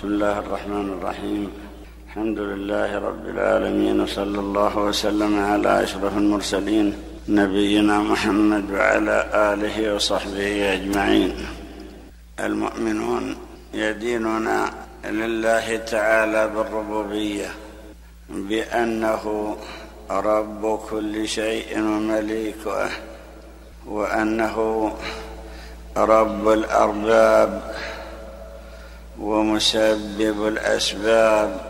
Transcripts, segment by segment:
بسم الله الرحمن الرحيم. الحمد لله رب العالمين وصلى الله وسلم على أشرف المرسلين نبينا محمد وعلى آله وصحبه أجمعين. المؤمنون يدينون لله تعالى بالربوبية بأنه رب كل شيء ومليكه وأنه رب الأرباب ومسبب الأسباب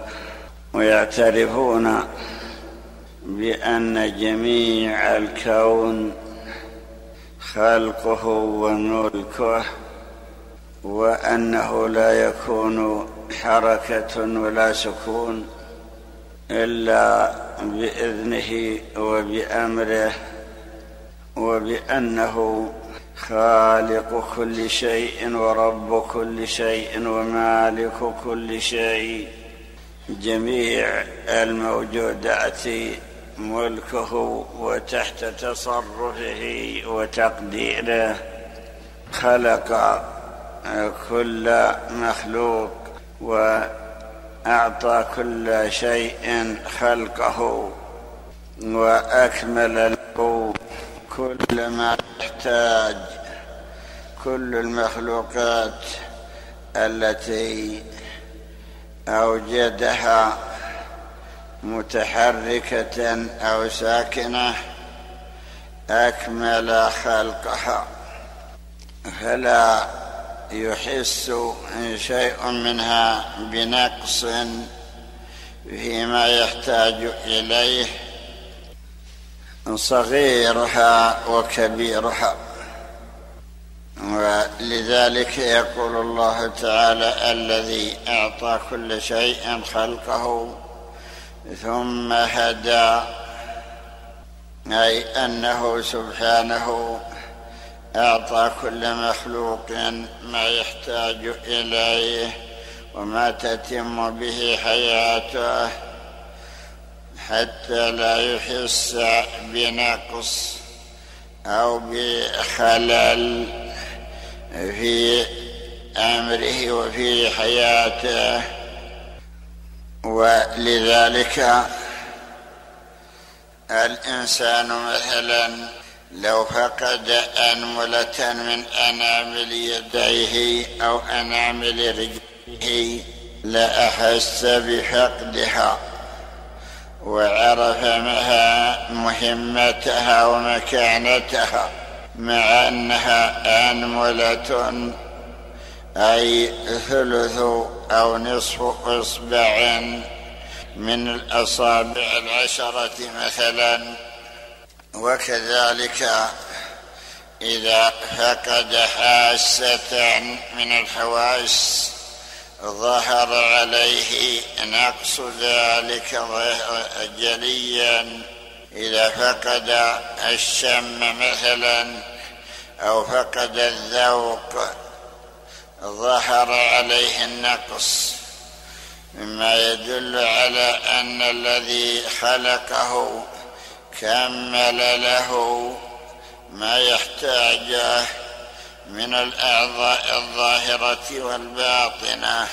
ويعترفون بأن جميع الكون خلقه وملكه وأنه لا يكون حركة ولا سكون إلا بإذنه وبأمره وبأنه خالق كل شيء ورب كل شيء ومالك كل شيء. جميع الموجودات ملكه وتحت تصرفه وتقديره. خلق كل مخلوق وأعطى كل شيء خلقه وأكمل له كل ما يحتاج. كل المخلوقات التي أوجدها متحركة أو ساكنة أكمل خلقها. فلا يحس شيء منها بنقص فيما يحتاج إليه صغيرها وكبيرها. ولذلك يقول الله تعالى الذي أعطى كل شيء خلقه ثم هدى أي أنه سبحانه أعطى كل مخلوق ما يحتاج إليه وما تتم به حياته حتى لا يحس بنقص أو بخلل. في أمره وفي حياته. ولذلك الإنسان مثلا لو فقد أنملة من أنامل يديه أو أنامل رجليه لأحس بفقدها وعرف مها مهمتها ومكانتها. مع أنها آنملة أي ثلث أو نصف إصبع من الأصابع العشرة مثلا. وكذلك إذا فقد حاسة من الحواس ظهر عليه نقص ذلك جليا. إذا فقد الشم مثلا أو فقد الذوق ظهر عليه النقص. مما يدل على أن الذي خلقه كمل له ما يحتاجه من الأعضاء الظاهرة والباطنة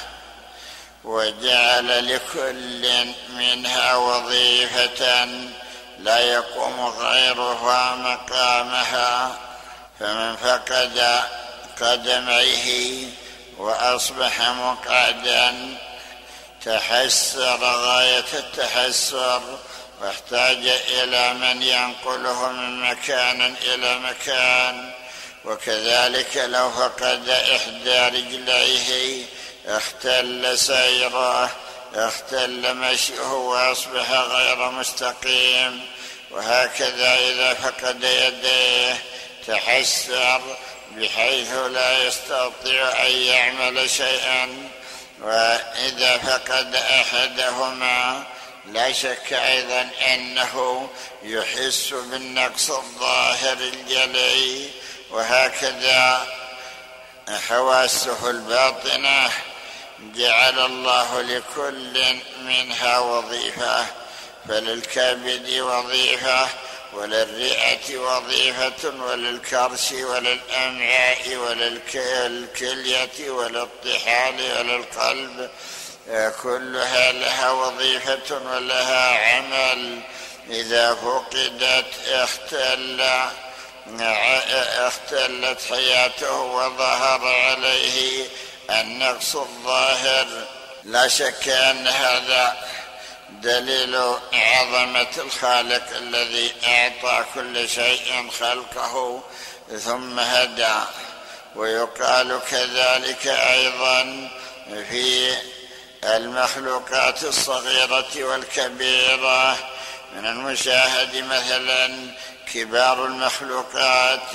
وجعل لكل منها وظيفة لا يقوم غيرها مقامها فمن فقد قدميه وأصبح مقعدا تحسر غاية التحسر واحتاج إلى من ينقله من مكان إلى مكان وكذلك لو فقد إحدى رجليه اختل سيره اختل مشيه وأصبح غير مستقيم. وهكذا إذا فقد يديه تحسر بحيث لا يستطيع أن يعمل شيئا. وإذا فقد أحدهما لا شك أيضا أنه يحس بالنقص الظاهر الجلي. وهكذا حواسه الباطنة جعل الله لكل منها وظيفة. فللكبد وظيفة وللرئة وظيفة وللكرش وللأمعاء وللكلية وللطحال وللقلب. كلها لها وظيفة ولها عمل. إذا فقدت اختل اختلت حياته وظهر عليه النقص الظاهر. لا شك أن هذا دليل عظمة الخالق الذي أعطى كل شيء خلقه ثم هدى. ويقال كذلك أيضا في المخلوقات الصغيرة والكبيرة. من المشاهد مثلا كبار المخلوقات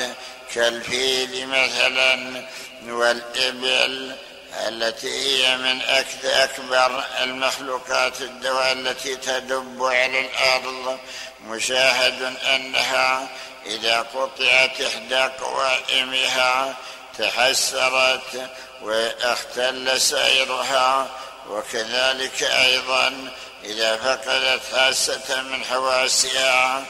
كالفيل مثلا والإبل التي هي من أكبر المخلوقات الدواء التي تدب على الأرض مشاهد أنها إذا قطعت إحدى قوائمها تحسرت واختل سيرها وكذلك أيضا إذا فقدت حاسة من حواسها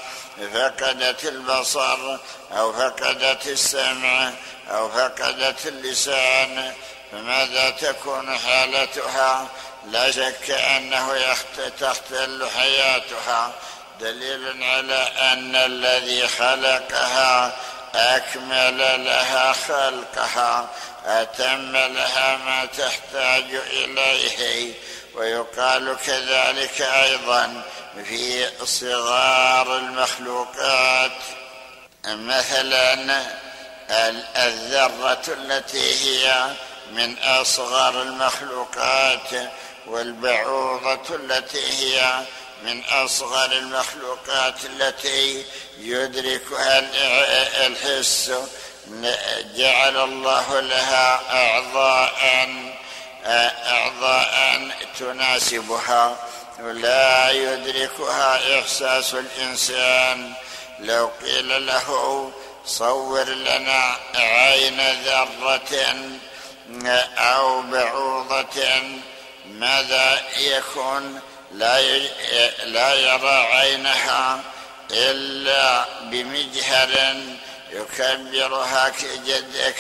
فقدت البصر أو فقدت السمع أو فقدت اللسان فماذا تكون حالتها؟ لا شك أنه تختل حياتها. دليل على أن الذي خلقها أكمل لها خلقها. أتم لها ما تحتاج إليه. ويقال كذلك أيضا في صغار المخلوقات. مثلا الذرة التي هي من أصغر المخلوقات والبعوضة التي هي من أصغر المخلوقات التي يدركها الحس. جعل الله لها أعضاء أعضاء تناسبها. ولا يدركها إحساس الإنسان. لو قيل له صور لنا عين ذرة أو بعوضة ماذا يكون؟ لا لا يرى عينها إلا بمجهر يكبرها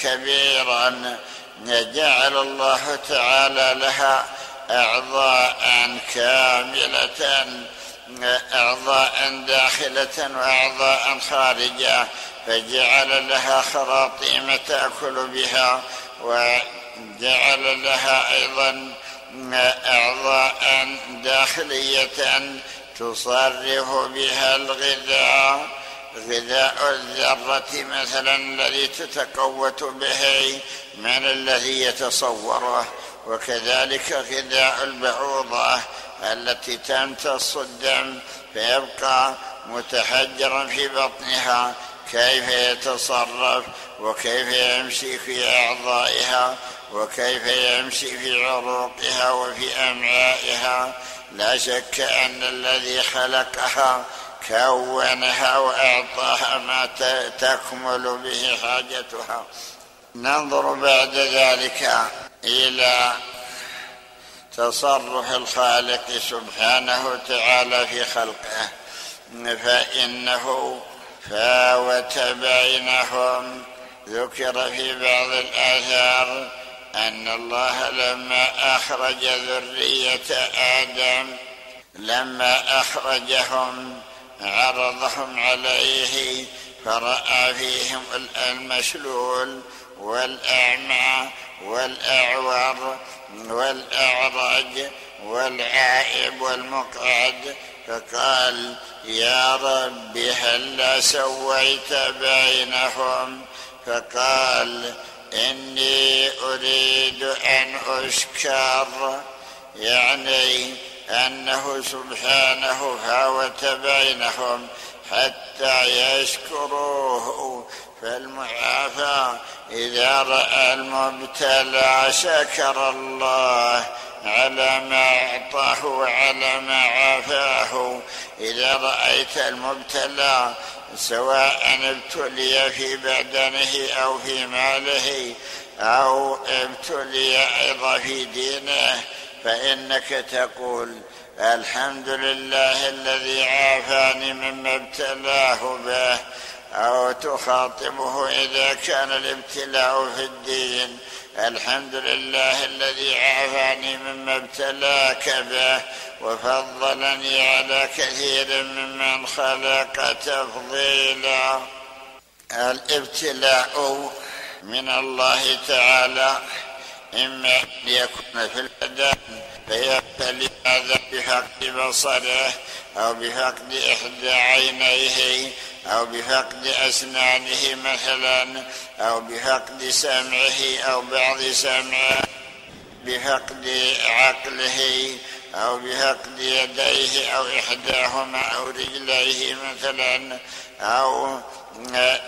كبيرا. جعل الله تعالى لها أعضاء كاملة أعضاء داخلة وأعضاء خارجة. فجعل لها خراطيم تأكل بها وجعل لها أيضا أعضاء داخلية تصرف بها الغذاء غذاء الذرة مثلا الذي تتقوت به من الذي يتصوره وكذلك غذاء البعوضة التي تمتص الدم فيبقى متحجرا في بطنها كيف يتصرف وكيف يمشي في أعضائها وكيف يمشي في عروقها وفي أمعائها لا شك أن الذي خلقها كونها وأعطاها ما تكمل به حاجتها. ننظر بعد ذلك إلى تصرف الخالق سبحانه وتعالى في خلقه. فإنه فاوت بينهم. ذكر في بعض الآثار أن الله لما أخرج ذرية آدم لما أخرجهم عرضهم عليه فرأى فيهم المشلول والأعمى والأعور والأعرج والعائب والمقعد. فقال يا رب هل سويت بينهم؟ فقال إني أريد أن أشكر يعني أنه سبحانه فاوت بينهم حتى يشكروه. فالمعافى إذا رأى المبتلى شكر الله على ما أعطاه وعلى ما عافاه. إذا رأيت المبتلى سواء ابتلي في بدنه أو في ماله أو ابتلي أيضا في دينه فإنك تقول الحمد لله الذي عافاني مما ابتلاه به أو تخاطبه إذا كان الابتلاء في الدين. الحمد لله الذي عافاني مما ابتلاك به وفضلني على كثير ممن خلق تفضيلا. الابتلاء من الله تعالى إما أن يكون في البدن فيبتلي هذا بفقد بصره أو بفقد إحدى عينيه أو بفقد أسنانه مثلا أو بفقد سمعه أو بعض سمعه بفقد عقله أو بفقد يديه أو إحداهما أو رجليه مثلا أو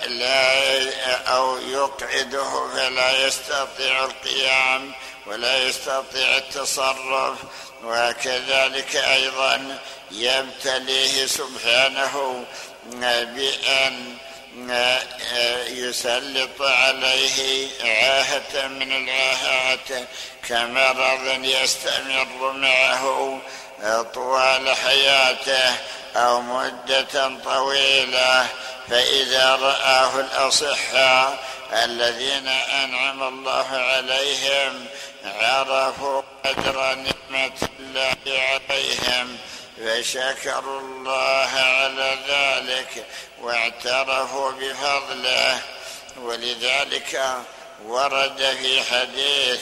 لا أو يقعده فلا يستطيع القيام ولا يستطيع التصرف. وكذلك أيضا يبتليه سبحانه بأن يسلط عليه عاهة من العاهات كمرض يستمر معه طوال حياته أو مدة طويلة. فإذا رآه الأصحاء الذين أنعم الله عليهم عرفوا قدر نعمة الله عليهم فشكروا الله على ذلك واعترفوا بفضله. ولذلك ورد في حديث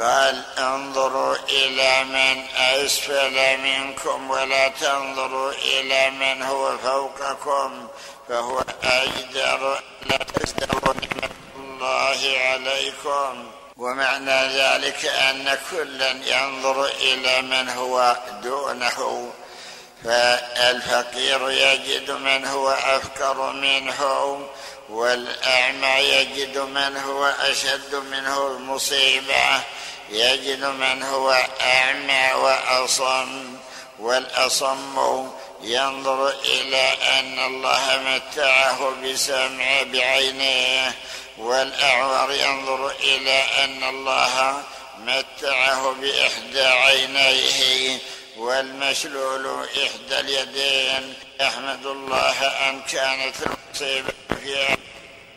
قال انظروا إلى من أسفل منكم ولا تنظروا إلى من هو فوقكم فهو أجدر لا تستووا نعمه الله عليكم. ومعنى ذلك أن كلا ينظر إلى من هو دونه فالفقير يجد من هو أفقر منه والأعمى يجد من هو أشد منه مصيبه يجد من هو أعمى وأصم والأصم ينظر إلى أن الله متعه بسمع بعينيه والأعور ينظر إلى أن الله متعه بإحدى عينيه والمشلول إحدى اليدين. يحمد الله أن كانت المصيبه في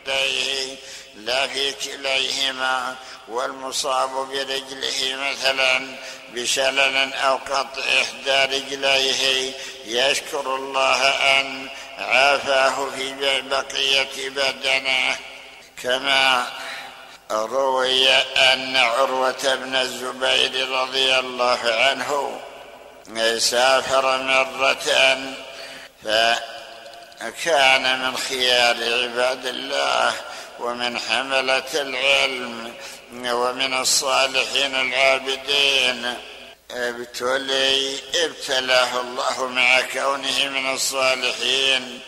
يديه لا في كليهما والمصاب برجله مثلا بشلل أو قطع إحدى رجليه. يشكر الله أن عافاه في بقية بدنه. كما روي أن عروة بن الزبير رضي الله عنه سافر مرة فكان من خيار عباد الله ومن حملة العلم ومن الصالحين العابدين. ابتلي ابتلاه الله مع كونه من الصالحين.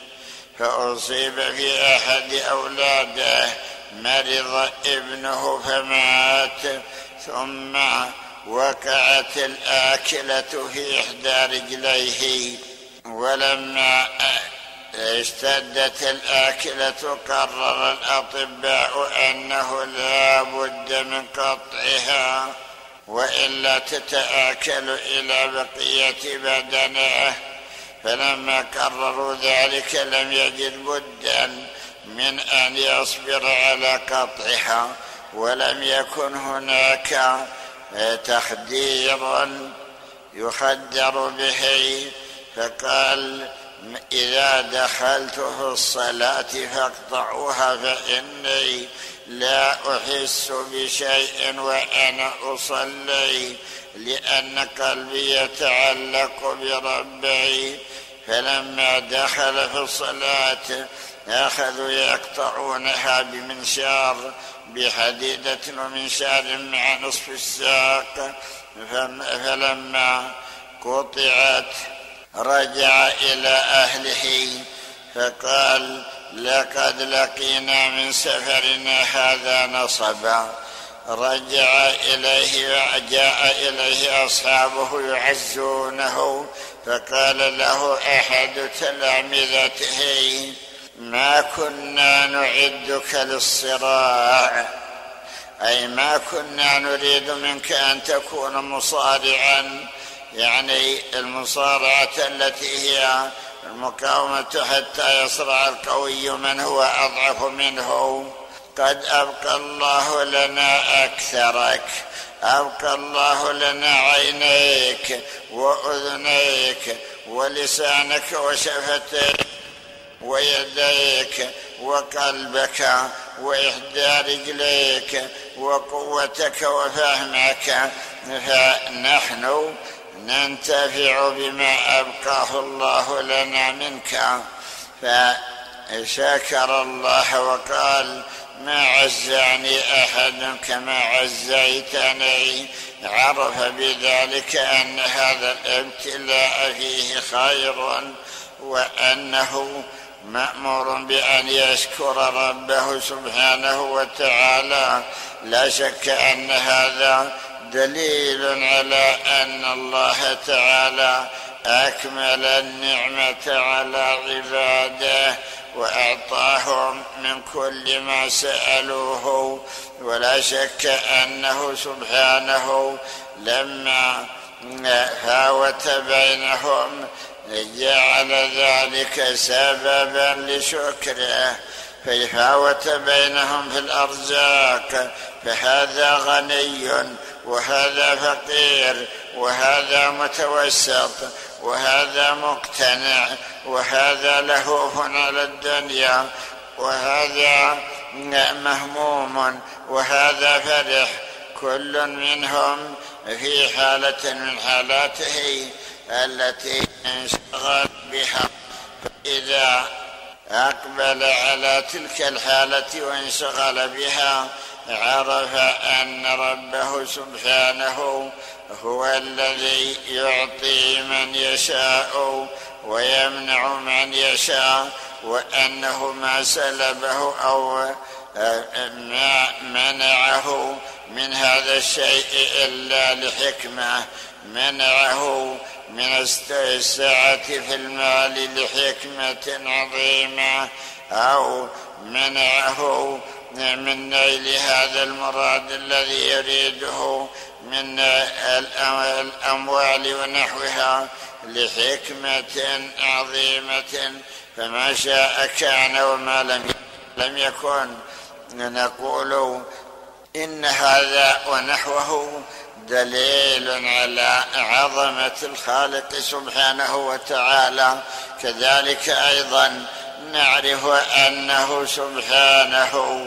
فأصيب في أحد أولاده مرض ابنه فمات. ثم وقعت الآكلة في إحدى رجليه. ولما اشتدت الآكلة قرر الأطباء أنه لا بد من قطعها وإلا تتآكل إلى بقية بدنه. فلما قرروا ذلك لم يجد بدا من أن يصبر على قطعها ولم يكن هناك تخدير يخدر به. فقال إذا دخلت في الصلاة فاقطعوها فإني لا أحس بشيء وأنا أصلي لأن قلبي يتعلق بربي. فلما دخل في الصلاة أخذوا يقطعونها بمنشار بحديدة ومنشار مع نصف الساق. فلما قطعت رجع إلى أهله فقال لقد لقينا من سفرنا هذا نصبا. رجع إليه وجاء إليه أصحابه يعزونه فقال له أحد تلامذته ما كنا نعدك للصراع؟ أي ما كنا نريد منك أن تكون مصارعا. يعني المصارعة التي هي المقاومة حتى يصرع القوي من هو أضعف منه. قد أبقى الله لنا أكثرك أبقى الله لنا عينيك وأذنيك ولسانك وشفتيك ويديك وقلبك وإحدى رجليك وقوتك وفهمك. فنحن ننتفع بما أبقاه الله لنا منك. فشكر الله وقال ما عزعني أحد كما عزيتني عرف بذلك أن هذا الابتلاء فيه خير وأنه مأمور بأن يشكر ربه سبحانه وتعالى. لا شك أن هذا دليل على أن الله تعالى أكمل النعمة على عباده وأعطاهم من كل ما سألوه. ولا شك أنه سبحانه لما فاوت بينهم جعل ذلك سببا لشكره. فيفاوت بينهم في الأرزاق فهذا غني وهذا فقير وهذا متوسط وهذا مقتنع وهذا لهوف على الدنيا وهذا مهموم وهذا فرح. كل منهم في حالة من حالاته التي انشغل بها. فإذا أقبل على تلك الحالة وانشغل بها. عرف أن ربه سبحانه هو الذي يعطي من يشاء ويمنع من يشاء وأنه ما سلبه أو ما منعه من هذا الشيء إلا لحكمة منعه من السعة في المال لحكمة عظيمة أو منعه من نيل هذا المراد الذي يريده من الأموال ونحوها لحكمة عظيمة. فما شاء كان وما لم لم يكن. نقول إن هذا ونحوه دليل على عظمة الخالق سبحانه وتعالى. كذلك أيضا نعرف أنه سبحانه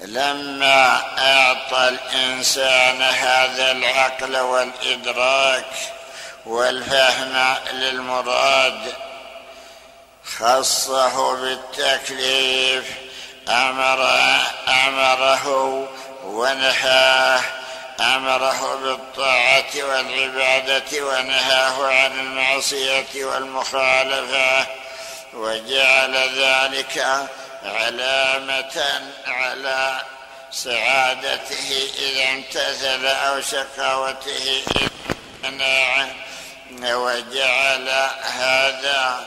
لما أعطى الإنسان هذا العقل والإدراك والفهم للمراد خصه بالتكليف أمر أمره ونهاه. أمره بالطاعة والعبادة ونهاه عن المعصية والمخالفة. وجعل ذلك علامة على سعادته إذا امتثل أو شقاوته اذا وجعل هذا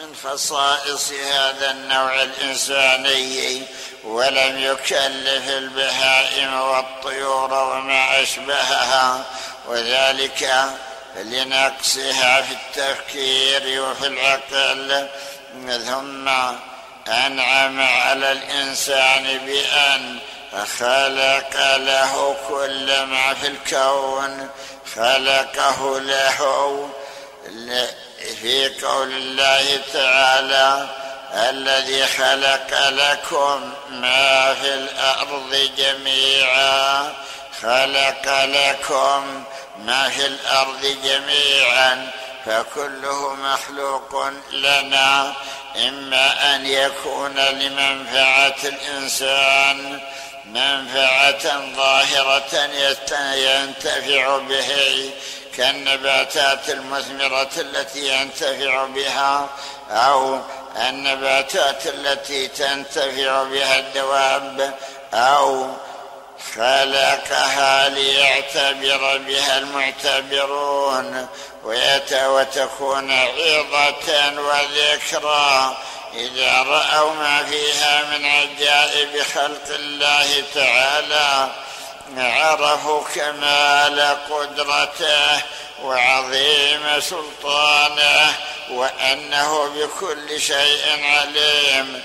من خصائص هذا النوع الإنساني ولم يكلف البهائم والطيور وما أشبهها وذلك لنقصها في التفكير وفي العقل. ثم أنعم على الإنسان بأن خلق له كل ما في الكون خلقه له في قول الله تعالى الذي خلق لكم ما في الأرض جميعا خلق لكم ما في الأرض جميعا فكله مخلوق لنا إما أن يكون لمنفعة الإنسان منفعة ظاهرة ينتفع به كالنباتات المثمرة التي ينتفع بها أو النباتات التي تنتفع بها الدواب أو خلقها ليعتبر بها المعتبرون وتكون عظة وذكرى. إذا رأوا ما فيها من عجائب خلق الله تعالى عرفوا كمال قدرته وعظيم سلطانه وأنه بكل شيء عليم.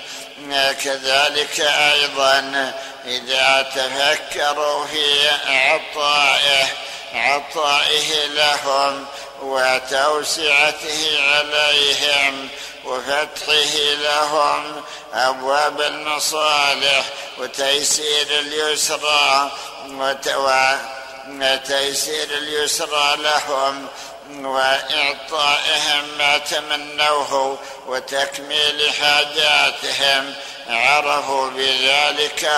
كذلك أيضا إذا تفكروا في عطائه عطائه لهم وتوسعته عليهم وفتحه لهم أبواب المصالح وتيسير اليسرى وتيسير اليسرى لهم وإعطائهم ما تمنوه وتكميل حاجاتهم. عرفوا بذلك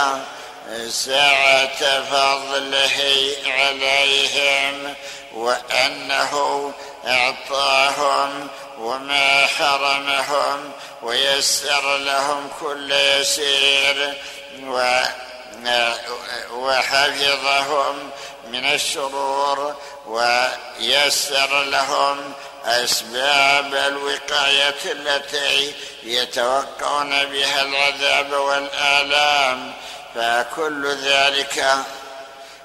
سعه فضله عليهم وأنه أعطاهم وما حرمهم ويسر لهم كل يسير. وحفظهم من الشرور ويسر لهم أسباب الوقاية التي يتوقعون بها العذاب والآلام. فكل ذلك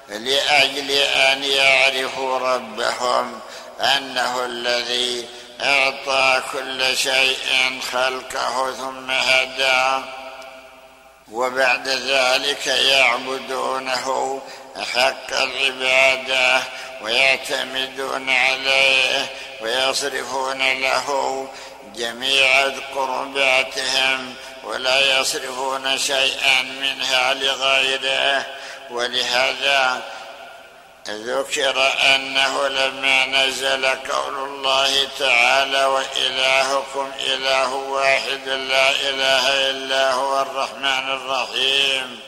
لأجل أن يعرفوا ربهم أنه الذي أعطى كل شيء خلقه ثم هدى. وبعد ذلك يعبدونه حق العبادة ويعتمدون عليه ويصرفون له جميع قرباتهم ولا يصرفون شيئا منها لغيره. ولهذا ذكر أنه لما نزل قول الله تعالى وإلهكم إله واحد لا إله إلا هو الرحمن الرحيم.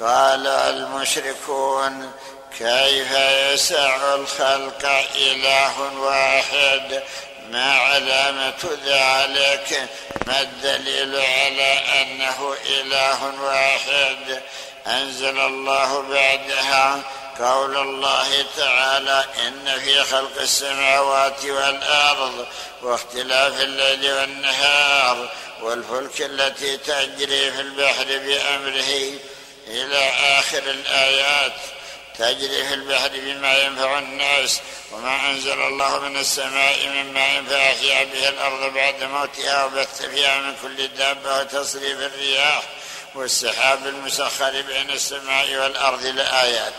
قال المشركون كيف يسع الخلق إله واحد؟ ما علامة ذلك؟ ما الدليل على أنه إله واحد؟ أنزل الله بعدها قول الله تعالى إن في خلق السماوات والأرض واختلاف الليل والنهار والفلك التي تجري في البحر بأمره إلى آخر الآيات. تجري في البحر بما ينفع الناس وما أنزل الله من السماء من ماء فأحيا به الأرض بعد موتها وبث فيها من كل دابة وتصريف الرياح والسحاب المسخر بين السماء والأرض لآيات.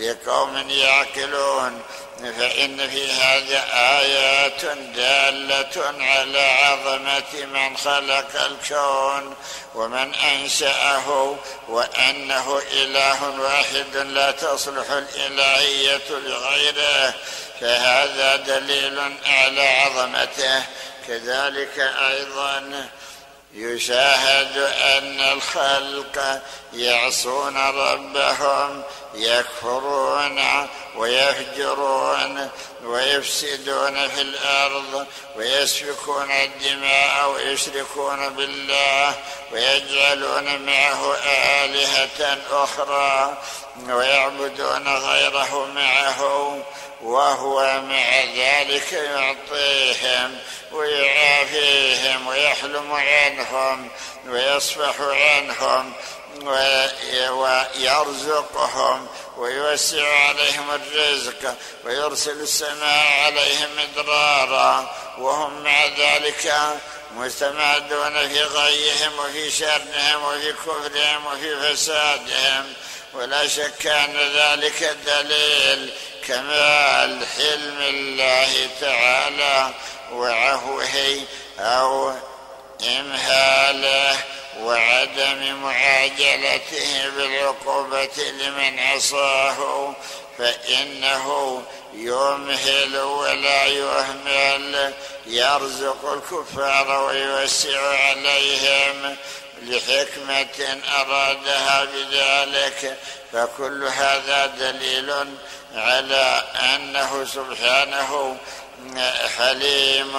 لقوم يعقلون فإن في هذا آيات دالة على عظمة من خلق الكون ومن أنشأه وأنه إله واحد لا تصلح الإلهية لغيره. فهذا دليل على عظمته. كذلك أيضا يشاهد أن الخلق يعصون ربهم يكفرون ويفجرون ويفسدون في الأرض ويسفكون الدماء ويشركون بالله ويجعلون معه آلهة أخرى ويعبدون غيره معه وهو مع ذلك يعطيهم ويعافيهم ويحلم عنهم ويصفح عنهم ويرزقهم ويوسع عليهم الرزق ويرسل السماء عليهم مدرارا وهم مع ذلك مستمادون في غيهم وفي شرهم وفي كفرهم وفي فسادهم. ولا شك أن ذلك دليل كمال حلم الله تعالى وعفوه أو إمهاله وعدم معاجلته بالعقوبة لمن عصاه فإنه يمهل ولا يهمل يرزق الكفار ويوسع عليهم لحكمة أرادها بذلك فكل هذا دليل على أنه سبحانه حليم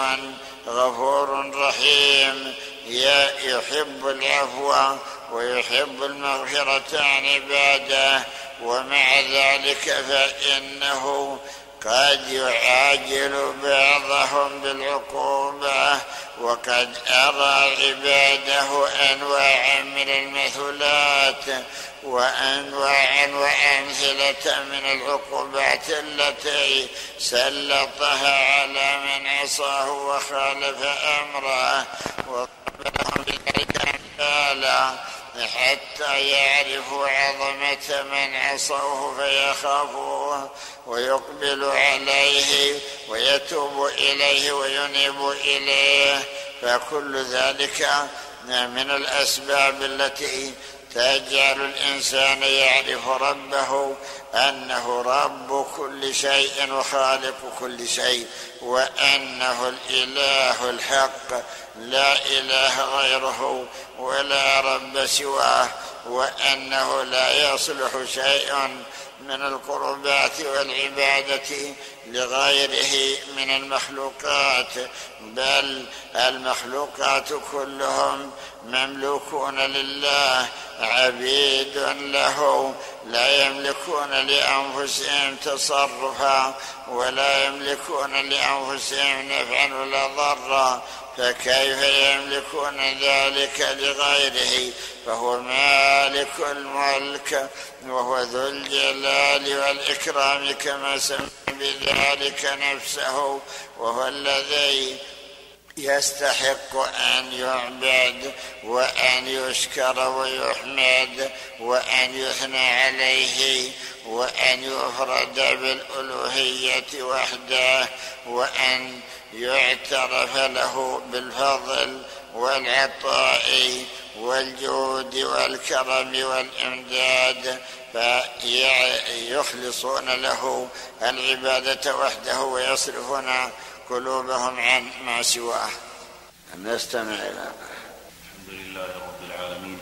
غفور رحيم. يحب العفو ويحب المغفرة عن عباده ومع ذلك فإنه قد يعاجل بعضهم بالعقوبة وقد أرى عباده أنواعا من المثلات وأنواعا وأمثلة من العقوبات التي سلطها على من عصاه وخالف أمره. وضرب لهم بذلك أمثالا حتى يعرفوا عظمة من عصوه فيخافوه ويقبل عليه ويتوب إليه وينيب إليه. فكل ذلك من الأسباب التي تجعل الإنسان يعرف ربه أنه رب كل شيء وخالق كل شيء وأنه الإله الحق لا إله غيره ولا رب سواه وأنه لا يصلح شيء من القربات والعبادة لغيره من المخلوقات بل المخلوقات كلهم مملوكون لله عبيد له لا يملكون لأنفسهم تصرفا ولا يملكون لأنفسهم نفعا ولا ضرا فكيف يملكون ذلك لغيره؟ فهو مالك الملك وهو ذو الجلال والإكرام كما سمى بذلك نفسه وهو الذي يستحق أن يعبد وأن يشكر ويحمد وأن يثنى عليه وأن يفرد بالألوهية وحده وأن يعترف له بالفضل والعطاء والجود والكرم والإمداد فيخلصون له العبادة وحده ويصرفون قلوبهم عن ما سواه. نستمع إلى الحمد لله رب العالمين.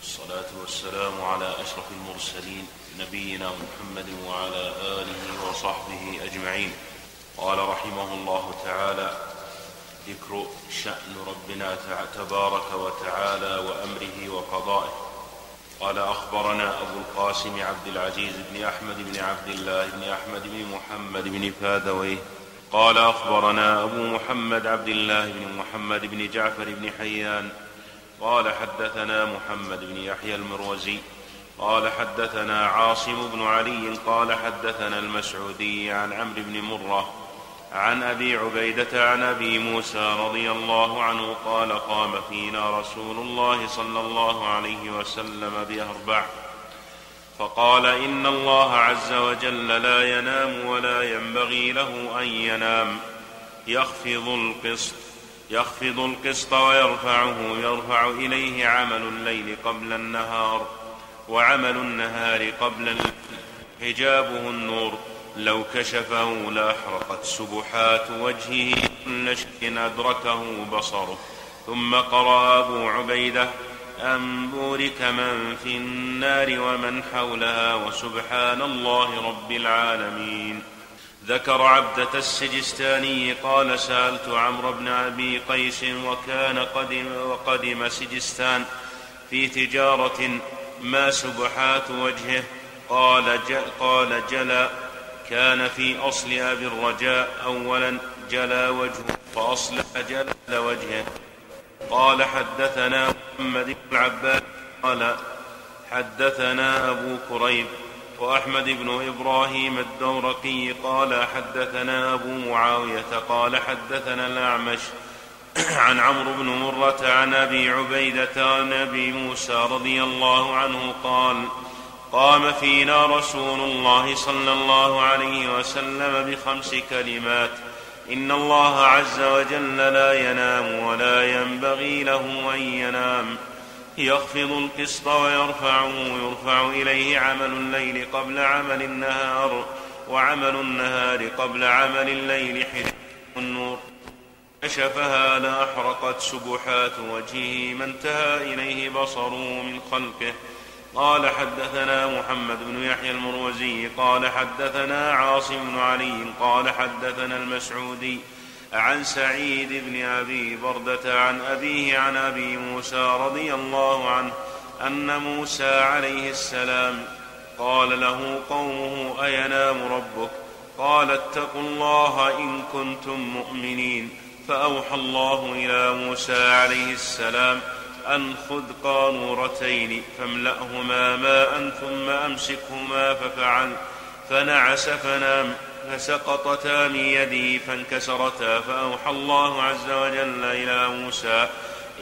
والصلاة والسلام على أشرف المرسلين نبينا محمد وعلى آله وصحبه أجمعين. قال رحمه الله تعالى ذكر شأن ربنا تبارك وتعالى وأمره وقضائه. قال أخبرنا أبو القاسم عبد العزيز بن أحمد بن عبد الله بن أحمد بن محمد بن فادويه قال أخبرنا أبو محمد عبد الله بن محمد بن جعفر بن حيان قال حدثنا محمد بن يحيى المروزي قال حدثنا عاصم بن علي قال حدثنا المسعودي عن عمرو بن مرة عن أبي عبيدة عن أبي موسى رضي الله عنه قال قام فينا رسول الله صلى الله عليه وسلم بأربع. فقال إن الله عز وجل لا ينام ولا ينبغي له أن ينام. يخفض القسط يخفض القسط ويرفعه يرفع إليه عمل الليل قبل النهار وعمل النهار قبل الليل حجابه النور. لو كشفه لاحرقت سبحات وجهه كل شيء أدركه بصره. ثم قرأ أبو عبيدة أن بورك من في النار ومن حولها وسبحان الله رب العالمين. ذكر عبدة السجستاني قال سألت عمرو بن أبي قيس وكان قدم وقدم سجستان في تجارة ما سبحات وجهه. قال جل قال جلا كان في أصل أبي الرجاء أولا جلا وجهه فأصلح جل وجهه. قال حدثنا محمد بن العباس قال حدثنا أبو كريب وأحمد بن إبراهيم الدورقي قال حدثنا أبو معاوية قال حدثنا الأعمش عن عمرو بن مرة عن أبي عبيدة عن أبي موسى رضي الله عنه قال قام فينا رسول الله صلى الله عليه وسلم بخمس كلمات. إن الله عز وجل لا ينام ولا ينبغي له أن ينام. يخفض القسط ويرفعه يرفع إليه عمل الليل قبل عمل النهار وعمل النهار قبل عمل الليل حجاب النور. كشفها لاحرقت سبحات وجهه ما انتهى إليه بصره من خلقه. قال حدثنا محمد بن يحيى المروزي قال حدثنا عاصم بن علي قال حدثنا المسعودي عن سعيد بن أبي بردة عن أبيه عن أبي موسى رضي الله عنه أن موسى عليه السلام قال له قومه أينام ربك؟ قال اتقوا الله إن كنتم مؤمنين. فأوحى الله إلى موسى عليه السلام أن خذ قانورتين فاملأهما ماء ثم أمسكهما ففعل فنعس فنام فسقطتا من يده فانكسرتا فأوحى الله عز وجل إلى موسى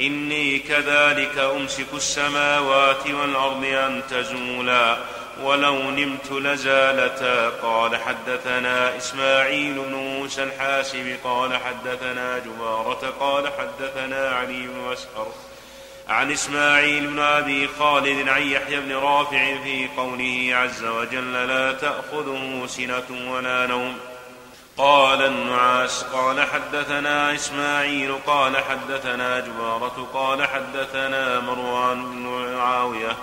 إني كذلك أمسك السماوات والأرض أن تزولا ولو نمت لزالتا. قال حدثنا إسماعيل بن موسى الحاسب قال حدثنا جبارة قال حدثنا علي بن مسهر عن إسماعيل بن أبي خالد عن يحيى بن رافع في قوله عز وجل لا تأخذه سنة ولا نوم. قال النعاس قال حدثنا إسماعيل قال حدثنا جبارة قال حدثنا مروان بن معاوية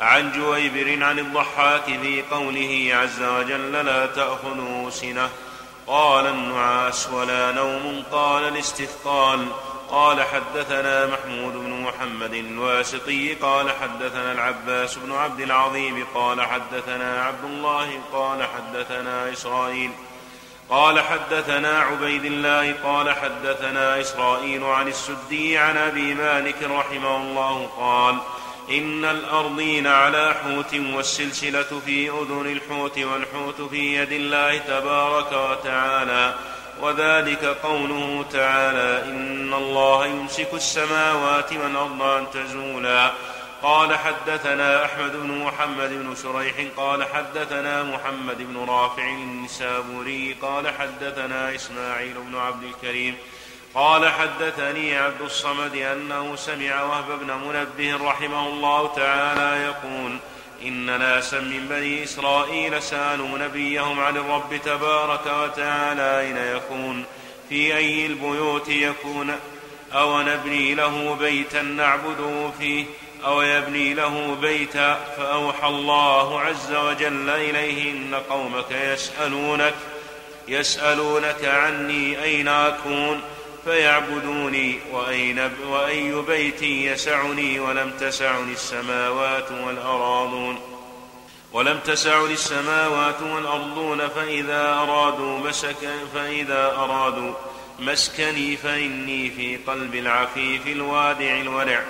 عن جويبر عن الضحاك في قوله عز وجل لا تأخذه سنة. قال النعاس ولا نوم قال الاستثقال. قال حدثنا محمود بن محمد الواسطي قال حدثنا العباس بن عبد العظيم قال حدثنا عبد الله قال حدثنا إسرائيل قال حدثنا عبيد الله قال حدثنا إسرائيل عن السدي عن أبي مالك رحمه الله قال إن الأرضين على حوت والسلسلة في أذن الحوت والحوت في يد الله تبارك وتعالى وذلك قوله تعالى إن الله يمسك السماوات والأرض أن تزولا. قال حدثنا أحمد بن محمد بن شريح قال حدثنا محمد بن رافع النسابوري قال حدثنا إسماعيل بن عبد الكريم. قال حدثني عبد الصمد أنه سمع وهب بن منبه رحمه الله تعالى يقول إن ناسا من بني إسرائيل سألوا نبيهم عن الرب تبارك وتعالى أين يكون في أي البيوت يكون أو نبني له بيتا نعبده فيه أو يبني له بيتا فأوحى الله عز وجل إليه إن قومك يسألونك يسألونك عني أين أكون فيعبدوني وأين وأي بيت يسعني ولم تسعني السماوات والأراضون ولم تسعني السماوات والأرضون فإذا أرادوا مسك فإذا أرادوا مسكني فإني في قلب العفيف الوادع الورع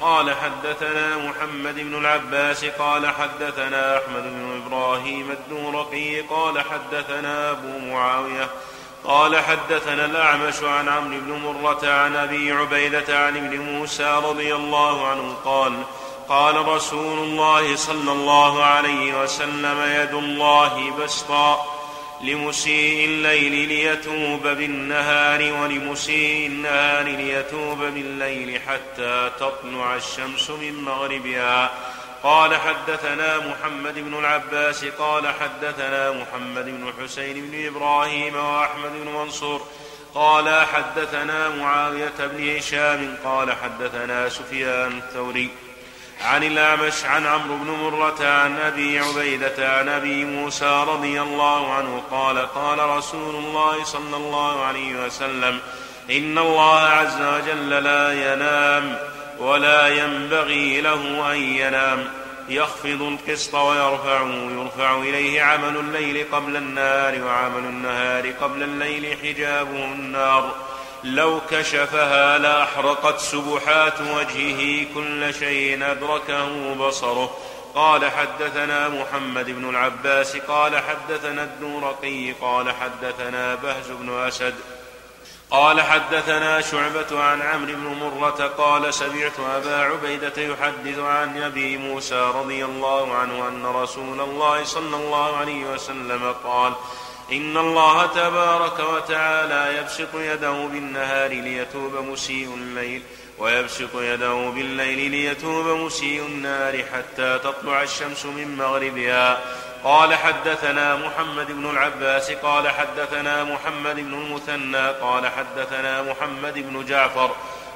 قال حدثنا محمد بن العباس قال حدثنا أحمد بن إبراهيم الدورقي قال حدثنا أبو معاوية قال حدثنا الأعمش عن عمرو بن مرة عن أبي عبيدة عن ابن موسى رضي الله عنه قال قال رسول الله صلى الله عليه وسلم يد الله بسطا لمسيء الليل ليتوب بالنهار ولمسيء النهار ليتوب بالليل حتى تطلع الشمس من مغربها. قال حدثنا محمد بن العباس قال حدثنا محمد بن حسين بن إبراهيم وأحمد بن منصور قال حدثنا معاوية بن هشام قال حدثنا سفيان الثوري عن الأعمش عن عمرو بن مرة عن أبي عبيدة عن أبي موسى رضي الله عنه قال قال رسول الله صلى الله عليه وسلم إن الله عز وجل لا ينام ولا ينبغي له أن ينام. يخفض القسط ويرفعه يرفع إليه عمل الليل قبل النهار وعمل النهار قبل الليل حجابه النار. لو كشفها لأحرقت سبحات وجهه كل شيء أدركه بصره. قال حدثنا محمد بن العباس قال حدثنا الدورقي قال حدثنا بهز بن أسد. قال حدثنا شعبة عن عمرو بن مرة قال سمعت أبا عبيدة يحدث عن أبي موسى رضي الله عنه أن رسول الله صلى الله عليه وسلم قال إن الله تبارك وتعالى يبسط يده بالنهار ليتوب مسيء الليل ويبسط يده بالليل ليتوب مسيء النار حتى تطلع الشمس من مغربها. قال حدثنا محمد بن العباس قال حدثنا محمد بن المثنى قال حدثنا محمد بن جعفر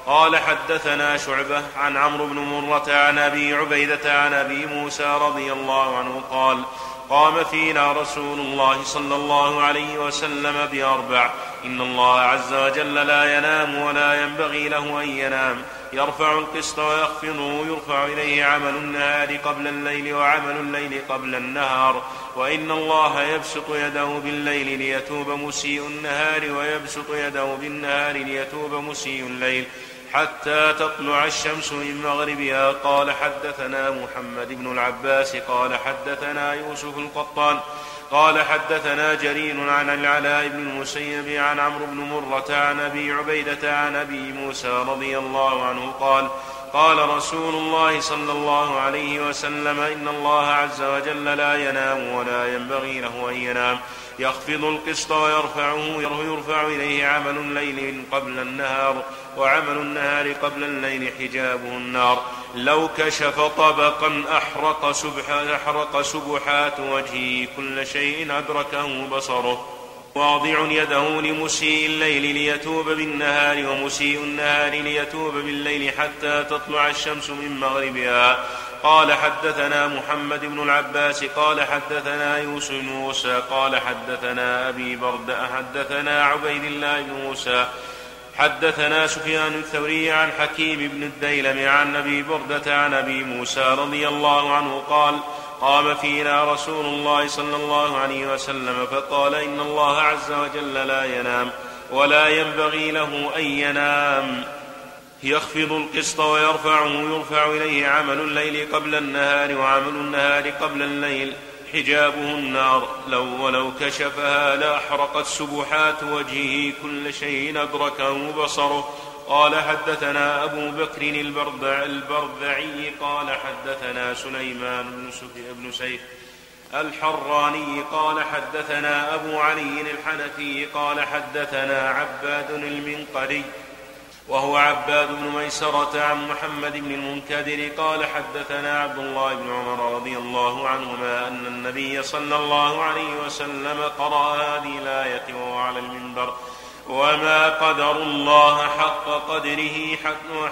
قال حدثنا شعبة عن عمرو بن مرة عن أبي عبيدة عن أبي موسى رضي الله عنه قال قام فينا رسول الله صلى الله عليه وسلم بأربع. إن الله عز وجل لا ينام ولا ينبغي له أن ينام. يرفع القسط ويخفضه يرفع إليه عمل النهار قبل الليل وعمل الليل قبل النهار. وإن الله يبسط يده بالليل ليتوب مسيء النهار ويبسط يده بالنهار ليتوب مسيء الليل. حتى تطلع الشمس من مغربها. قال حدثنا محمد بن العباس قال حدثنا يوسف القطان قال حدثنا جرير عن العلاء بن المسيب عن عمرو بن مرة عن أبي عبيدة عن أبي موسى رضي الله عنه قال قال رسول الله صلى الله عليه وسلم إن الله عز وجل لا ينام ولا ينبغي له أن ينام. يخفض القسط ويرفعه يرفع إليه عمل الليل قبل النهار وعمل النهار قبل الليل حجابه النار. لو كشف طبقا أحرق, سبح أحرق سبحات وجهه كل شيء أدركه بصره. واضع يده لمسيء الليل ليتوب بالنهار ومسيء النهار ليتوب بالليل حتى تطلع الشمس من مغربها. قال حدثنا محمد بن العباس قال حدثنا يوسف بن موسى قال حدثنا أبي برد حدثنا عبيد الله بن موسى. حدثنا سفيان الثوري عن حكيم بن الديلم عن أبي بردة عن أبي موسى رضي الله عنه قال قام فينا رسول الله صلى الله عليه وسلم فقال إن الله عز وجل لا ينام ولا ينبغي له أن ينام. يخفض القسط ويرفعه يرفع إليه عمل الليل قبل النهار وعمل النهار قبل الليل. حجابه النار. لو ولو كشفها لأحرقت سبحات وجهه كل شيء أدركه بصره. قال حدثنا أبو بكر البردع قال حدثنا سليمان بن, بن سيف الحراني قال حدثنا أبو علي الحنفي قال حدثنا عباد المنقري وهو عباد بن ميسرة عن محمد بن المنكدر قال حدثنا عبد الله بن عمر رضي الله عنهما أن النبي صلى الله عليه وسلم قرأ هذه الآية وهو على المنبر. وما قدر الله حق قدره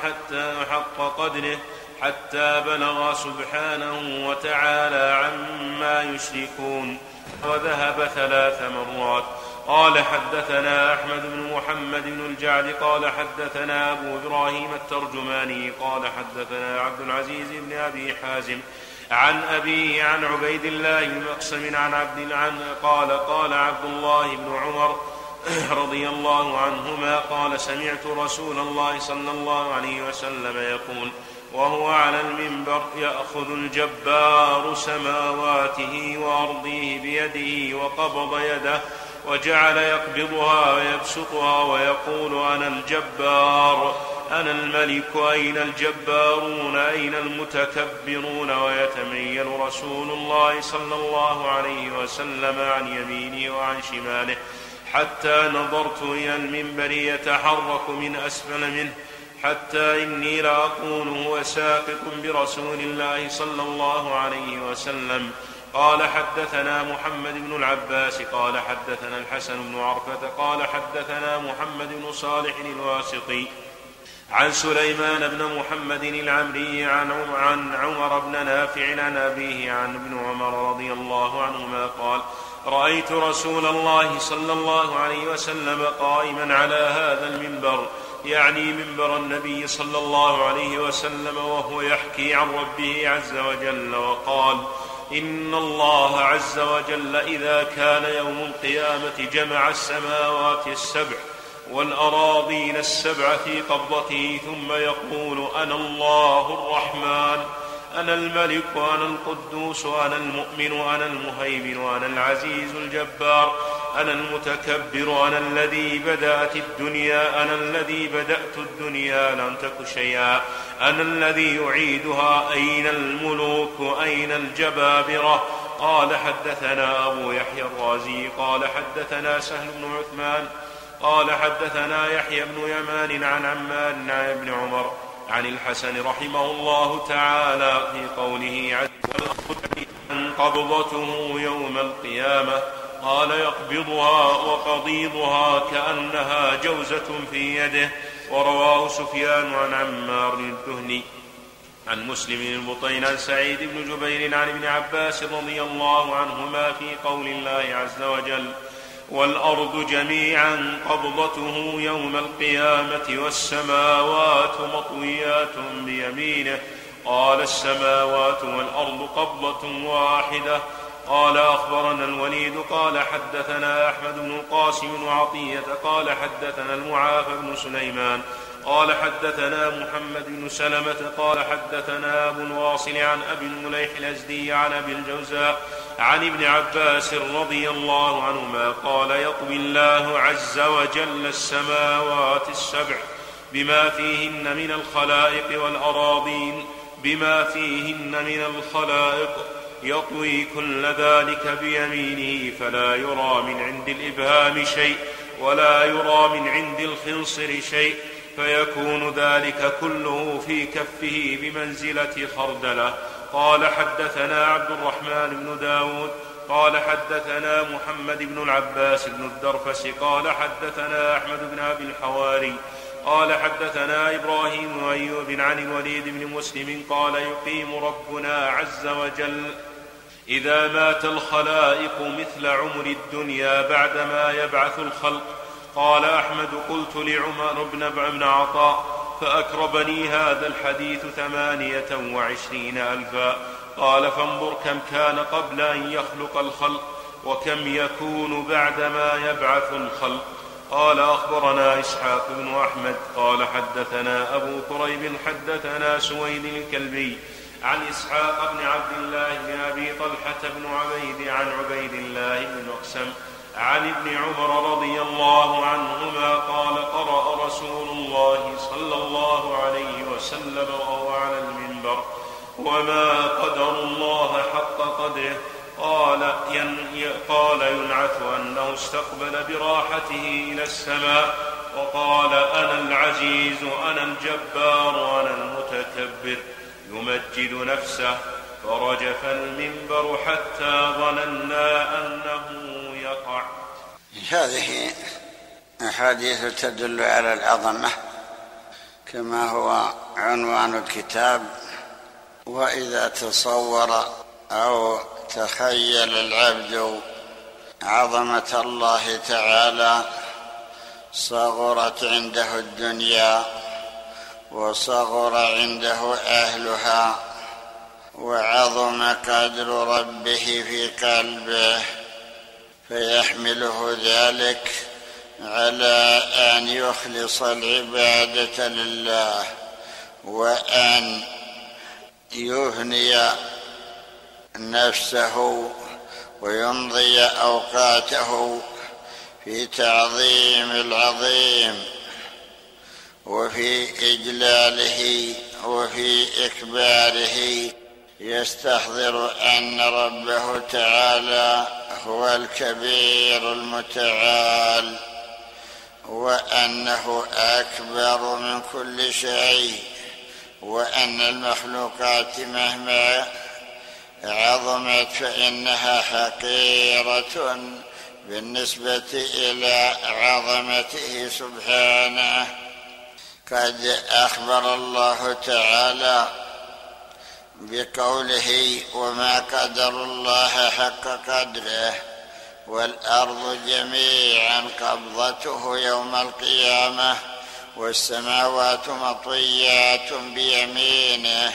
حتى حق قدره حتى بلغ سبحانه وتعالى عما يشركون. وذهب ثلاث مرات. قال حدثنا أحمد بن محمد بن الجعد قال حدثنا أبو إبراهيم الترجماني قال حدثنا عبد العزيز بن أبي حازم عن أبيه عن عبيد الله بن مقسم عن عبد عن قال قال عبد الله بن عمر رضي الله عنهما قال سمعت رسول الله صلى الله عليه وسلم يقول وهو على المنبر يأخذ الجبار سماواته وأرضيه بيده وقبض يده وجعل يقبضها ويبسطها ويقول أنا الجبار أنا الملك أين الجبارون أين المتكبرون؟ ويتميل رسول الله صلى الله عليه وسلم عن يمينه وعن شماله حتى نظرت إلى المنبر يتحرك من أسفل منه حتى إني لاقول هو ساقط برسول الله صلى الله عليه وسلم. قال حدثنا محمد بن العباس قال حدثنا الحسن بن عرفة قال حدثنا محمد بن صالح الواسطي عن سليمان بن محمد العمري عن عن عمر بن نافع عن أبيه عن ابن عمر رضي الله عنهما قال رأيت رسول الله صلى الله عليه وسلم قائما على هذا المنبر يعني منبر النبي صلى الله عليه وسلم وهو يحكي عن ربه عز وجل وقال إن الله عز وجل إذا كان يوم القيامة جمع السماوات السبع والأراضين السبع في قبضته ثم يقول أنا الله الرحمن أنا الملك أنا القدوس أنا المؤمن أنا المهيمن أنا العزيز الجبار. أنا المتكبر أنا الذي بدأت الدنيا أنا الذي بدأت الدنيا لم تك شيئا. أنا الذي يعيدها أين الملوك؟ أين الجبابرة؟ قال حدثنا أبو يحيى الرازي قال حدثنا سهل بن عثمان قال حدثنا يحيى بن يمان عن عمار عن ابن عمر عن الحسن رحمه الله تعالى في قوله عز وجل قبضته يوم القيامة قال يقبضها وقضيضها كأنها جوزة في يده ورواه سفيان عن عمار الدهني. عن مسلم البطين عن سعيد بن جبير عن ابن عباس رضي الله عنهما في قول الله عز وجل والأرض جميعا قبضته يوم القيامة والسماوات مطويات بيمينه قال السماوات والأرض قبضة واحدة قال أخبرنا الوليد قال حدثنا أحمد بن القاسم وعطية قال حدثنا المعافى بن سليمان قال حدثنا محمد بن سلمة قال حدثنا أبو الواصل عن أبي المليح الأزدي عن أبي الجوزاء عن ابن عباس رضي الله عنهما قال يطوي الله عز وجل السماوات السبع بما فيهن من الخلائق والأراضين بما فيهن من الخلائق يطوي كل ذلك بيمينه فلا يرى من عند الإبهام شيء ولا يرى من عند الخنصر شيء فيكون ذلك كله في كفه بمنزلة خردلة. قال حدثنا عبد الرحمن بن داود قال حدثنا محمد بن العباس بن الدرفس قال حدثنا أحمد بن أبي الحواري قال حدثنا إبراهيم أيوب عن الوليد بن مسلم قال يقيم ربنا عز وجل إذا مات الخلائق مثل عمر الدنيا بعدما يبعث الخلق. قال أحمد قلت لعمر بن بن عطاء فأكربني هذا الحديث ثمانية وعشرين ألفا. قال فانظر كم كان قبل أن يخلق الخلق وكم يكون بعدما يبعث الخلق. قال أخبرنا إسحاق بن أحمد قال حدثنا أبو كريب حدثنا سويد الكلبي عن إسحاق بن عبد الله بن أبي طلحة بن عبيد عن عبيد الله بن مقسم عن ابن عمر رضي الله عنهما قال قرأ رسول الله صلى الله عليه وسلم وهو على المنبر وما قدر الله حق قدره؟ قال ين قال ينعت أنه أستقبل براحته إلى السماء وقال أنا العزيز أنا الجبار أنا المتكبر. يمجد نفسه فرجف المنبر حتى ظننا أنه يقع. هذه أحاديث تدل على العظمة كما هو عنوان الكتاب وإذا تصور أو تخيل العبد عظمة الله تعالى صغرت عنده الدنيا وصغر عنده أهلها وعظم قدر ربه في قلبه فيحمله ذلك على أن يخلص العبادة لله وأن يهني نفسه ويمضي أوقاته في تعظيم العظيم. وفي إجلاله وفي إكباره يستحضر أن ربه تعالى هو الكبير المتعال وأنه أكبر من كل شيء وأن المخلوقات مهما عظمت فإنها حقيرة بالنسبة إلى عظمته سبحانه. قد أخبر الله تعالى بقوله وما قدر الله حق قدره والأرض جميعا قبضته يوم القيامة والسماوات مطويات بيمينه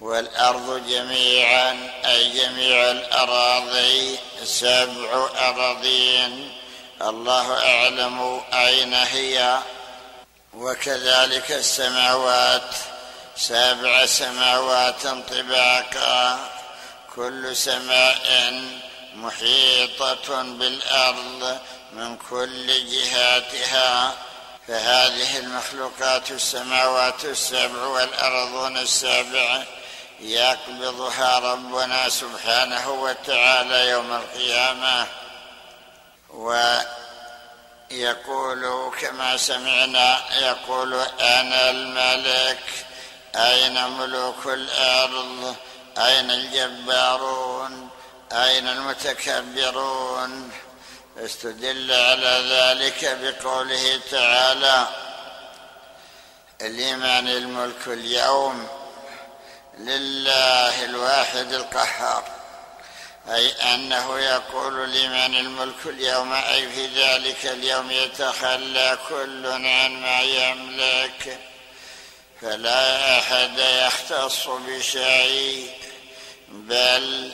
والأرض جميعا أي جميع الأراضي سبع أراضين. الله أعلم أين هي. وكذلك السماوات سبع سماوات طباقا كل سماء محيطة بالأرض من كل جهاتها. فهذه المخلوقات السماوات السبع والأرضون السابع يقبضها ربنا سبحانه وتعالى يوم القيامة. ويقول كما سمعنا يقول أنا الملك؟ أين ملوك الأرض؟ أين الجبارون؟ أين المتكبرون؟ استدل على ذلك بقوله تعالى لمن الملك اليوم لله الواحد القهار. أي أنه يقول لمن الملك اليوم أي في ذلك اليوم يتخلى كل عن ما يملك. فلا أحد يختص بشيء بل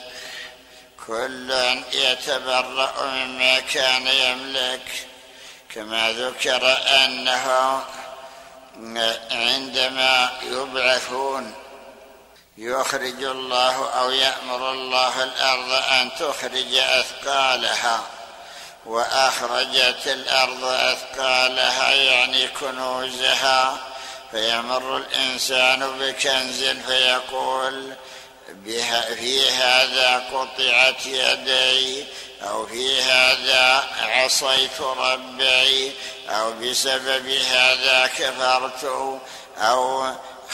كل يتبرأ مما كان يملك. كما ذكر أنه عندما يبعثون يخرج الله أو يأمر الله الأرض أن تخرج أثقالها. وأخرجت الأرض أثقالها يعني كنوزها. فيمر الإنسان بكنز فيقول بها في هذا قطعت يدي أو في هذا عصيت ربي أو بسبب هذا كفرت أو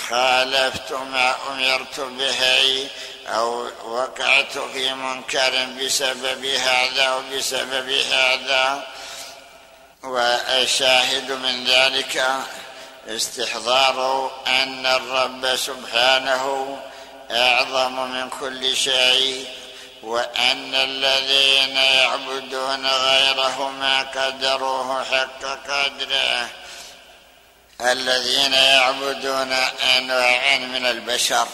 خالفت ما أمرت به أو وقعت في منكر بسبب هذا أو بسبب هذا. والشاهد من ذلك استحضار أن الرب سبحانه أعظم من كل شيء وأن الذين يعبدون غيره ما قدروه حق قدره. الذين يعبدون انواعا من البشر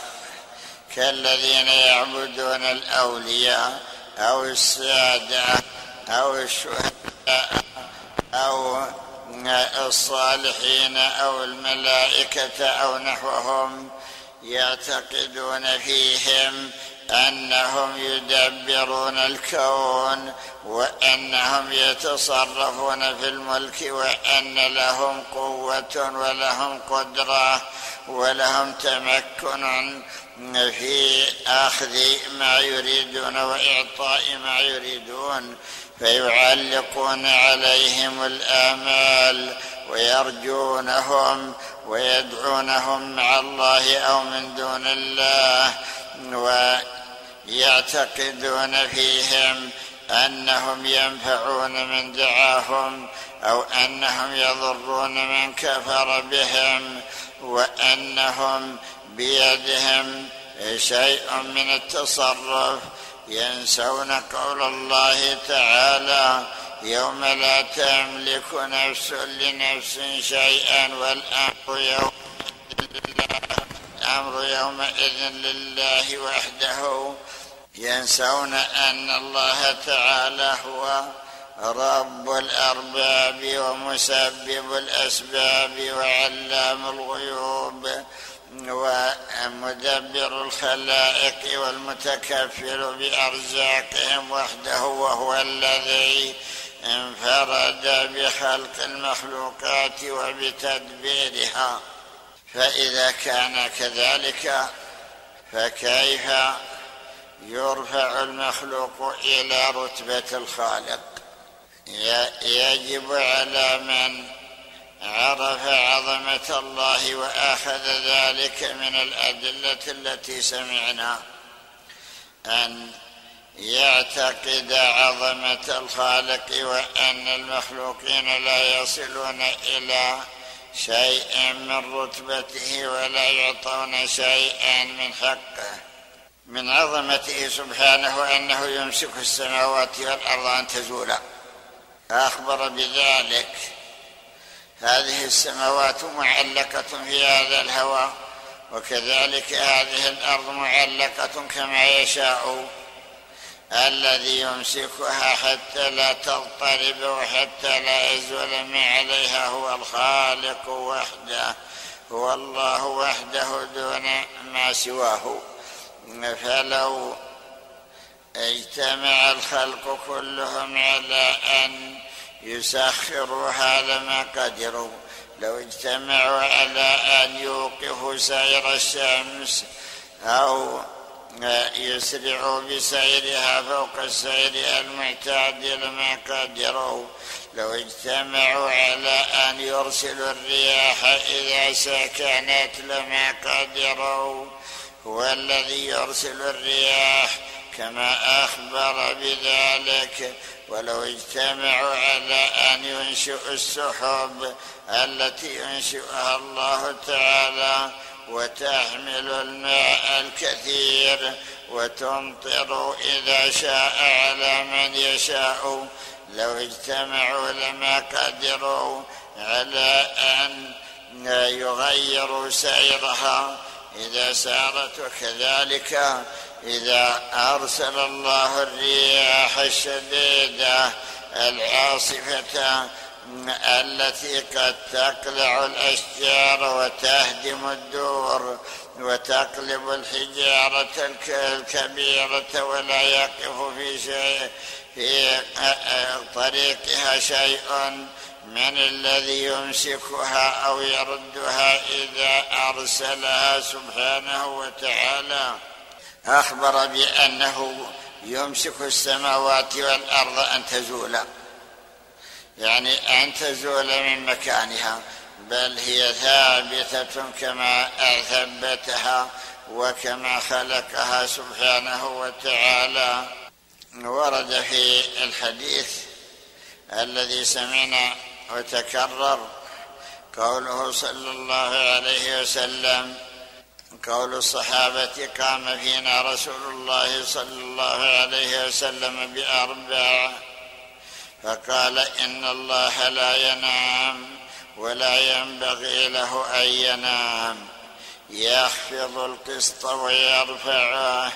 كالذين يعبدون الأولياء أو السادة أو الشهداء أو الصالحين أو الملائكة أو نحوهم يعتقدون فيهم أنهم يدبرون الكون وأنهم يتصرفون في الملك وأن لهم قوة ولهم قدرة ولهم تمكن في أخذ ما يريدون وإعطاء ما يريدون. فيعلقون عليهم الآمال ويرجونهم ويدعونهم مع الله أو من دون الله. ويعتقدون فيهم أنهم ينفعون من دعاهم أو أنهم يضرون من كفر بهم وأنهم بيدهم شيء من التصرف ينسون قول الله تعالى يوم لا تملك نفس لنفس شيئا والأمر يوم الأمر يومئذ لله وحده. ينسون أن الله تعالى هو رب الأرباب ومسبب الأسباب وعلام الغيوب ومدبر الخلائق والمتكفل بأرزاقهم وحده وهو الذي انفرد بخلق المخلوقات وبتدبيرها. فإذا كان كذلك فكيف يرفع المخلوق إلى رتبة الخالق؟ يجب على من عرف عظمة الله وأخذ ذلك من الأدلة التي سمعنا أن يعتقد عظمة الخالق وأن المخلوقين لا يصلون إلى شيء من رتبته ولا يعطون شيئا من حقه. من عظمته سبحانه أنه يمسك السماوات والأرض أن تزولا اخبر بذلك. هذه السماوات معلقة في هذا الهواء وكذلك هذه الأرض معلقة كما يشاء. الذي يمسكها حتى لا تضطرب وحتى لا يزول ما عليها هو الخالق وحده هو الله وحده دون ما سواه. فلو اجتمع الخلق كلهم على أن يسخروا هذا ما قدروا. لو اجتمعوا على أن يوقفوا سير الشمس أو يسرعوا بسيرها فوق السير المعتاد لما قدروا لو اجتمعوا على أن يرسلوا الرياح اذا سكنت لما قدروا هو الذي يرسل الرياح كما أخبر بذلك. ولو اجتمعوا على أن ينشئوا السحب التي ينشئها الله تعالى وتحمل الماء الكثير وتمطر إذا شاء على من يشاء. لو اجتمعوا لما قدروا على أن يغيروا سيرها. إذا سارت وكذلك إذا أرسل الله الرياح الشديدة العاصفة التي قد تقلع الأشجار وتهدم الدور وتقلب الحجارة الكبيرة ولا يقف في شيء في طريقها شيء من الذي يمسكها أو يردها إذا أرسلها سبحانه وتعالى. أخبر بأنه يمسك السماوات والأرض أن تزولا. يعني ان تزول من مكانها بل هي ثابتة كما ثبتها وكما خلقها سبحانه وتعالى. ورد في الحديث الذي سمعنا وتكرر قوله صلى الله عليه وسلم قول الصحابة قام فينا رسول الله صلى الله عليه وسلم بأربع فقال إن الله لا ينام ولا ينبغي له أن ينام. يخفض القسط ويرفعه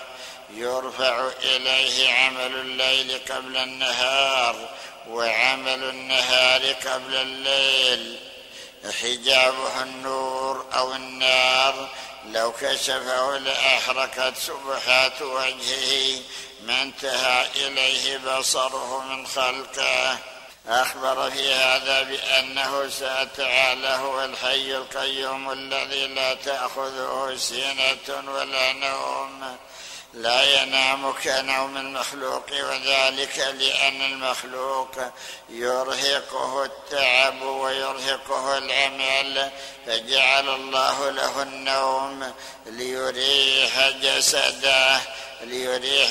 يرفع إليه عمل الليل قبل النهار وعمل النهار قبل الليل. حجابه النور أو النار لو كشفه لأحرقت سبحات وجهه ما انتهى إليه بصره من خلقه. أخبر في هذا بأنه تعالى هو الحي القيوم الذي لا تأخذه سنه ولا نوم. لا ينام كنوم المخلوق وذلك لأن المخلوق يرهقه التعب ويرهقه العمل. فجعل الله له النوم ليريح جسده ليريح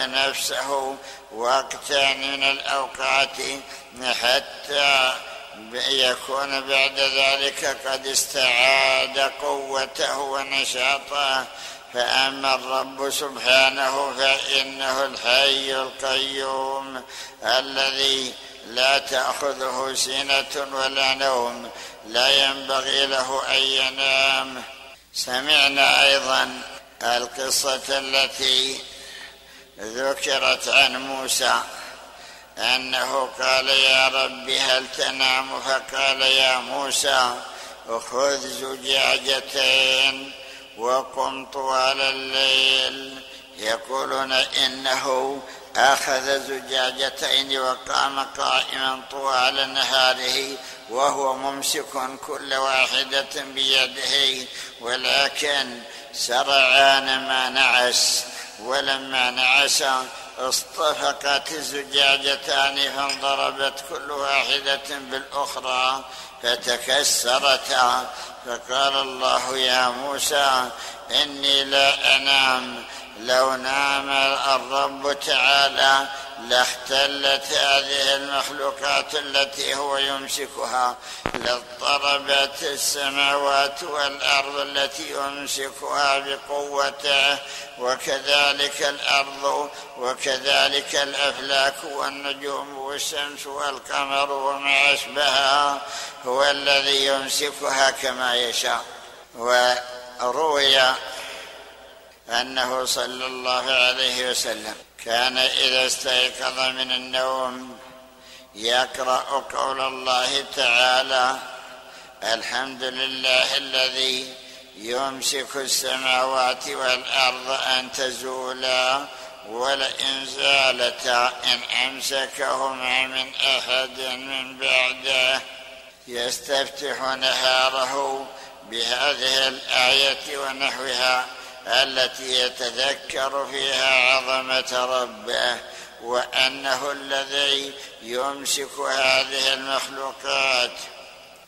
نفسه وقتا من الأوقات. حتى يكون بعد ذلك قد استعاد قوته ونشاطه. فأما الرب سبحانه فإنه الحي القيوم الذي لا تأخذه سنة ولا نوم لا ينبغي له أن ينام. سمعنا أيضا القصة التي ذكرت عن موسى أنه قال يا رب هل تنام؟ فقال يا موسى خذ زجاجتين وقم طوال الليل يقولون إنه أخذ زجاجتين وقام قائما طوال نهاره وهو ممسك كل واحدة بيده ولكن سرعان ما نعس ولما نعس اصطفقت الزجاجتان فانضربت كل واحدة بالأخرى فتكسرتا فقال الله يا موسى إني لا أنام. لو نام الرب تعالى لاختلت هذه المخلوقات التي هو يمسكها لاضطربت السماوات والأرض التي يمسكها بقوته وكذلك الأرض وكذلك الأفلاك والنجوم والشمس والقمر وما اشبهها هو الذي يمسكها كما يشاء. وروي أنه صلى الله عليه وسلم كان إذا استيقظ من النوم يقرأ قول الله تعالى الحمد لله الذي يمسك السماوات والأرض أن تزولا ولئن زالتا إن أمسكهما من أحد من بعده. يستفتح نهاره بهذه الآية ونحوها. التي يتذكر فيها عظمة ربه وأنه الذي يمسك هذه المخلوقات.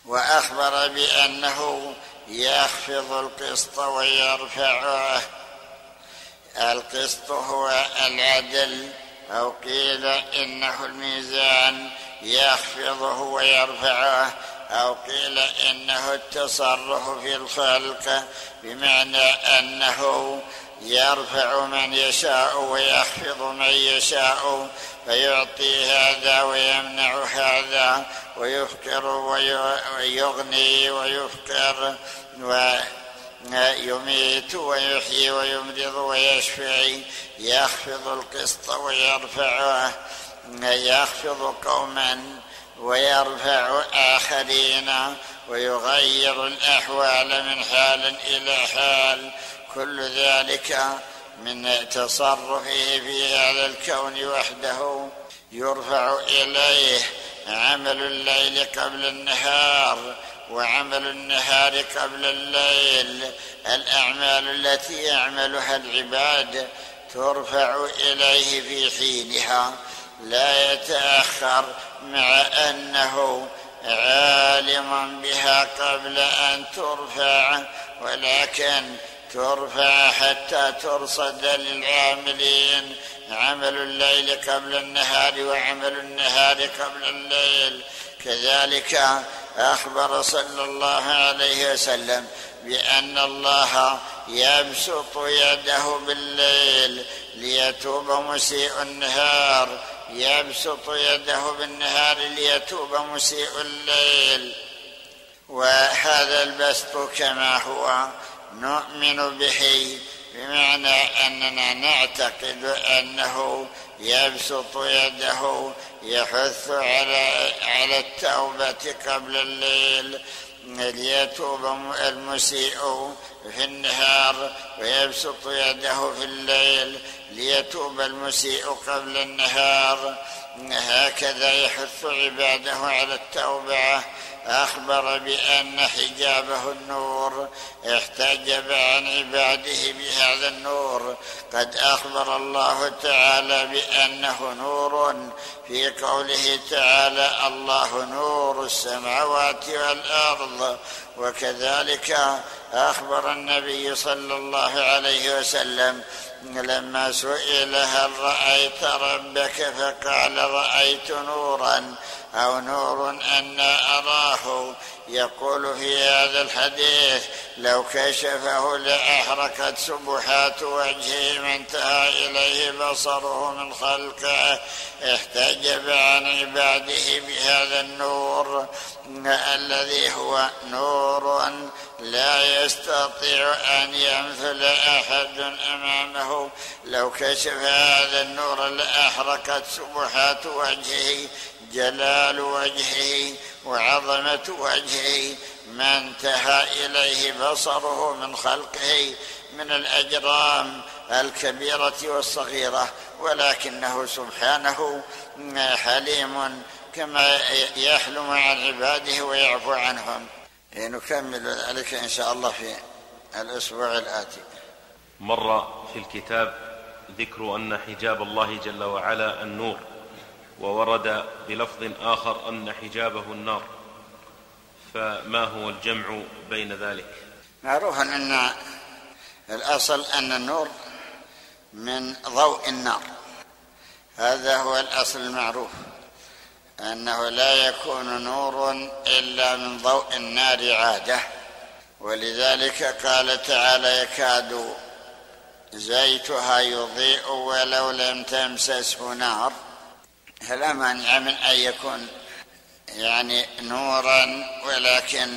وأخبر بأنه يخفض القسط ويرفعه. القسط هو العدل أو قيل إنه الميزان يخفضه ويرفعه. أو قيل إنه التصرف في الخلق بمعنى أنه يرفع من يشاء ويخفض من يشاء فيعطي هذا ويمنع هذا ويفقر ويغني ويفقر يميت ويحيي ويمرض ويشفي يخفض القسط ويرفعه يخفض قوما ويرفع آخرين ويغير الأحوال من حال إلى حال. كل ذلك من تصرفه في هذا الكون وحده. يرفع إليه عمل الليل قبل النهار وعمل النهار قبل الليل. الأعمال التي يعملها العباد ترفع إليه في حينها. لا يتأخر مع أنه عالما بها قبل أن ترفع ولكن ترفع حتى ترصد للعاملين. عمل الليل قبل النهار وعمل النهار قبل الليل. كذلك أخبر صلى الله عليه وسلم بأن الله يبسط يده بالليل ليتوب مسيء النهار. يبسط يده بالنهار ليتوب مسيء الليل. وهذا البسط كما هو نؤمن به بمعنى أننا نعتقد أنه يبسط يده يحث على على التوبة قبل الليل. ليتوب المسيء في النهار ويبسط يده في الليل. ليتوب المسيء قبل النهار. هكذا يحث عباده على التوبة. أخبر بأن حجابه النور احتجب عن عباده بهذا النور. قد أخبر الله تعالى بأنه نور. في قوله تعالى الله نور السماوات والأرض وكذلك أخبر النبي صلى الله عليه وسلم لما سئل هل رأيت ربك فقال رأيت نورا أو نور أنا أراه يقول في هذا الحديث لو كشفه لأحرقت سبحات وجهه ما انتهى إليه بصره من خلقه. احتجب عن عباده بهذا النور الذي هو نور لا يستطيع أن يمثل أحد أمامه. لو كشف هذا النور لأحرقت سبحات وجهه جلال وجهه وعظمة وجهه ما انتهى إليه بصره من خلقه من الأجرام الكبيرة والصغيرة ولكنه سبحانه حليم كما يحلم عن عباده ويعفو عنهم. نكمل ذلك إن شاء الله في الأسبوع الآتي. مر في الكتاب ذكر أن حجاب الله جل وعلا النور. وورد بلفظ آخر أن حجابه النار فما هو الجمع بين ذلك؟ معروف أن الأصل أن النور من ضوء النار. هذا هو الأصل المعروف أنه لا يكون نور إلا من ضوء النار عادة. ولذلك قال تعالى يكاد زيتها يضيء ولو لم تمسسه نار. فلا مانع من أن يكون يعني نورا ولكن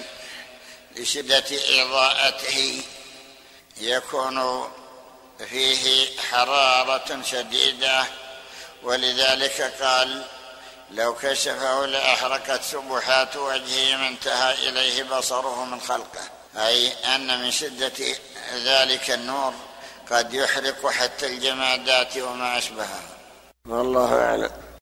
لشدة إضاءته يكون فيه حرارة شديدة؟ ولذلك قال لو كشفه لأحرقت سبحات وجهه ما انتهى إليه بصره من خلقه. أي أن من شدة ذلك النور قد يحرق حتى الجمادات وما أشبهها. والله أعلم.